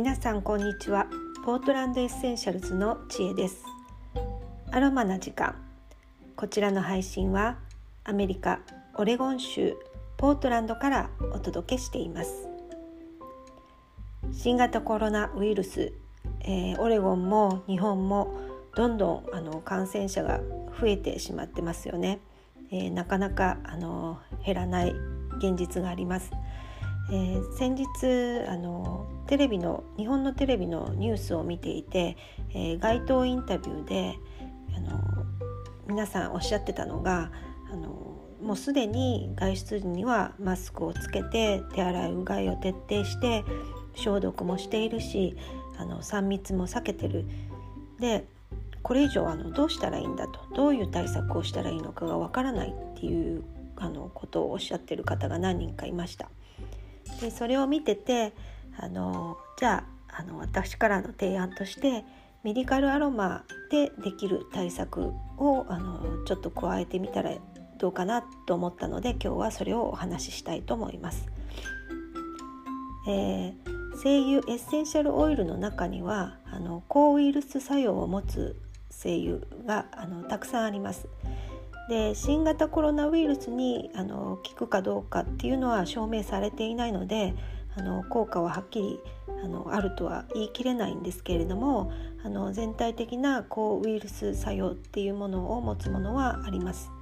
皆さんこんにちは。ポートランドエッセンシャルズの知恵です。アロマな時間。こちらの配信はアメリカオレゴン州ポートランドからお届けしています。新型コロナウイルス、えー、オレゴンも日本もどんどんあの感染者が増えてしまってますよね、えー、なかなかあの減らない現実があります。えー、先日あのテレビの日本のテレビのニュースを見ていて、えー、街頭インタビューであの皆さんおっしゃってたのがあのもうすでに外出時にはマスクをつけて手洗いうがいを徹底して消毒もしているしあの3密も避けてるでこれ以上あのどうしたらいいんだとどういう対策をしたらいいのかがわからないっていうあのことをおっしゃってる方が何人かいました。でそれを見ててあのじゃああの私からの提案としてメディカルアロマでできる対策をあのちょっと加えてみたらどうかなと思ったので今日はそれをお話ししたいと思います。えー、精油エッセンシャルオイルの中にはあの抗ウイルス作用を持つ精油があのたくさんあります。で新型コロナウイルスにあの効くかどうかっていうのは証明されていないのであの効果ははっきりあのあるとは言い切れないんですけれどもあの全体的な抗ウイルス作用っていうものを持つものはあります。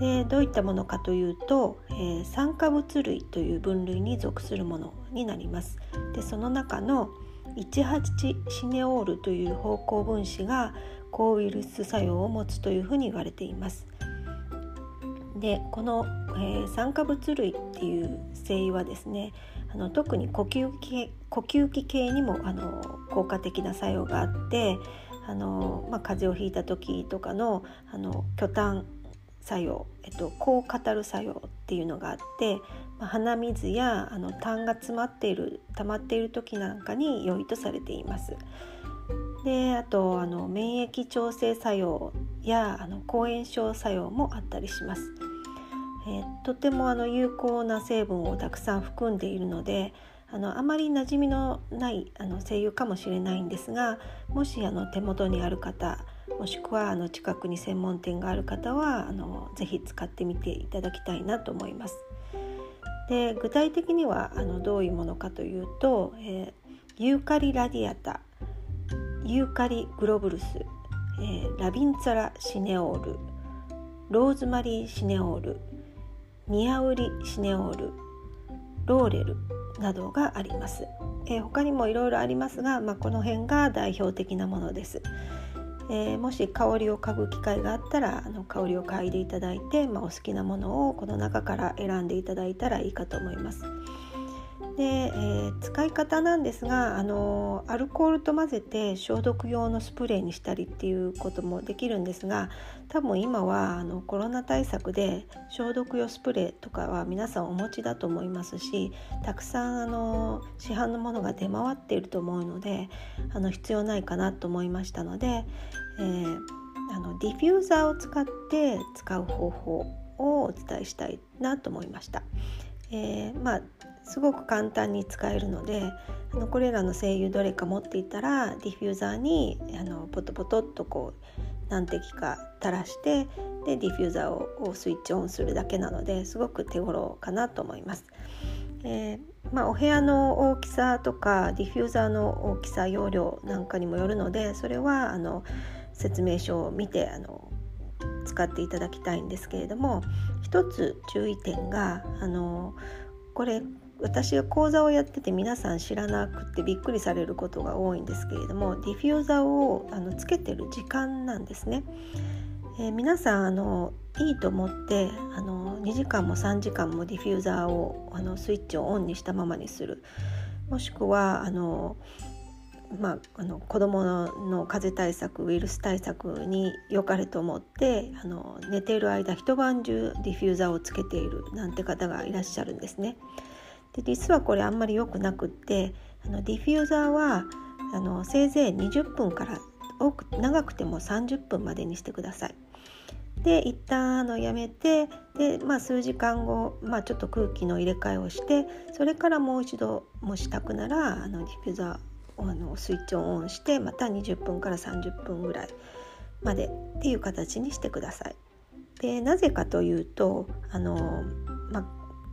でどういったものかというと、えー、酸化物類という分類に属するものになります。でその中の18シネオールという方向分子が抗ウイルス作用を持つというふうに言われています。でこの、えー、酸化物類っていう精油はですねあの特に呼吸器呼吸器系にもあの効果的な作用があってあの、まあ、風邪をひいた時とかのあの巨炭作用、えっと、抗カタル作用っていうのがあって、まあ、鼻水やあの痰が詰まっている溜まっている時なんかに良いとされています。であとあの免疫調整作用やあの抗炎症作用もあったりします。えー、とてもあの有効な成分をたくさん含んでいるのであのあまり馴染みのないあの精油かもしれないんですがもしあの手元にある方もしくはあの近くに専門店がある方はあのぜひ使ってみていただきたいなと思います。で具体的にはあのどういうものかというと、えー、ユーカリラディアタユーカリグロブルス、えー、ラビンツァラシネオールローズマリーシネオールニアウリシネオールローレルなどがあります、えー、他にもいろいろありますが、まあ、この辺が代表的なものです、えー、もし香りを嗅ぐ機会があったらあの香りを嗅いでいただいて、まあ、お好きなものをこの中から選んでいただいたらいいかと思います。で、えー、使い方なんですがあのアルコールと混ぜて消毒用のスプレーにしたりっていうこともできるんですが多分今はあのコロナ対策で消毒用スプレーとかは皆さんお持ちだと思いますしたくさんあの市販のものが出回っていると思うのであの必要ないかなと思いましたので、えー、あのディフューザーを使って使う方法をお伝えしたいなと思いました。えー、まあすごく簡単に使えるのであのこれらの精油どれか持っていたらディフューザーにあのポトポトっとこう何滴か垂らしてでディフューザーをスイッチオンするだけなのですごく手頃かなと思います。えー、まあ、お部屋の大きさとかディフューザーの大きさ容量なんかにもよるのでそれはあの説明書を見てあの使っていただきたいんですけれども一つ注意点があのこれ私が講座をやってて皆さん知らなくてびっくりされることが多いんですけれどもディフューザーをあのつけてる時間なんですね。えー、皆さんあのいいと思ってあの2時間も3時間もディフューザーをあのスイッチをオンにしたままにするもしくはあのまあ、あの子どもの風邪対策ウイルス対策に良かれと思ってあの寝ている間一晩中ディフューザーをつけているなんて方がいらっしゃるんですね。で実はこれあんまり良くなくってあのディフューザーはあのせいぜい20分から多く長くても30分までにしてください。で一旦あのやめてで、まあ、数時間後、まあ、ちょっと空気の入れ替えをしてそれからもう一度もしたくならあのディフューザーあのスイッチをオンしてまた20分から30分ぐらいまでっていう形にしてください。でなぜかというとあの、まあ、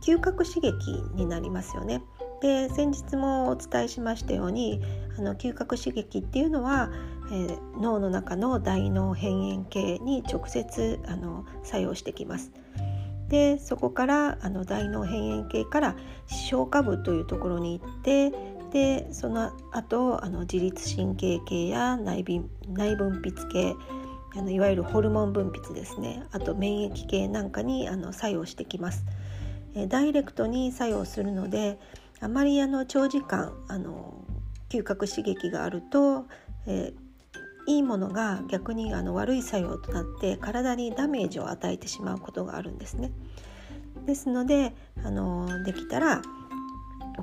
嗅覚刺激になりますよね。で先日もお伝えしましたようにあの嗅覚刺激っていうのは、えー、脳の中の大脳辺縁系に直接あの作用してきます。でそこからあの大脳辺縁系から視床下部というところに行ってでその後あの自律神経系や内内分泌系あのいわゆるホルモン分泌ですねあと免疫系なんかにあの作用してきます。えダイレクトに作用するのであまりあの長時間あの嗅覚刺激があると、え、いいものが逆にあの悪い作用となって体にダメージを与えてしまうことがあるんですね。ですのであのできたら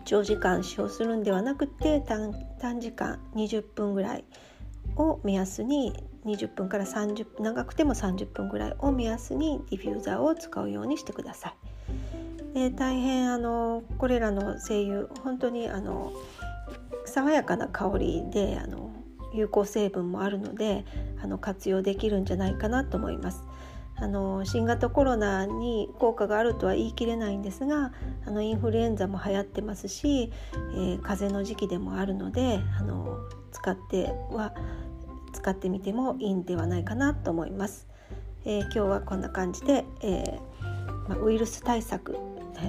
長時間使用するんではなくて短時間20分ぐらいを目安に20分から30長くても30分ぐらいを目安にディフューザーを使うようにしてください。で大変あのこれらの精油本当にあの爽やかな香りであの有効成分もあるのであの活用できるんじゃないかなと思います。あの新型コロナに効果があるとは言い切れないんですがあのインフルエンザも流行ってますし、えー、風邪の時期でもあるのであの使っては使ってみてもいいんではないかなと思います。えー、今日はこんな感じで、えーまウイルス対策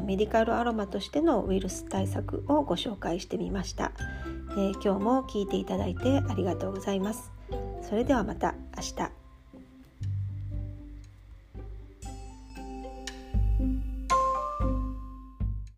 メディカルアロマとしてのウイルス対策をご紹介してみました、えー、今日も聞いていただいてありがとうございます。それではまた明日。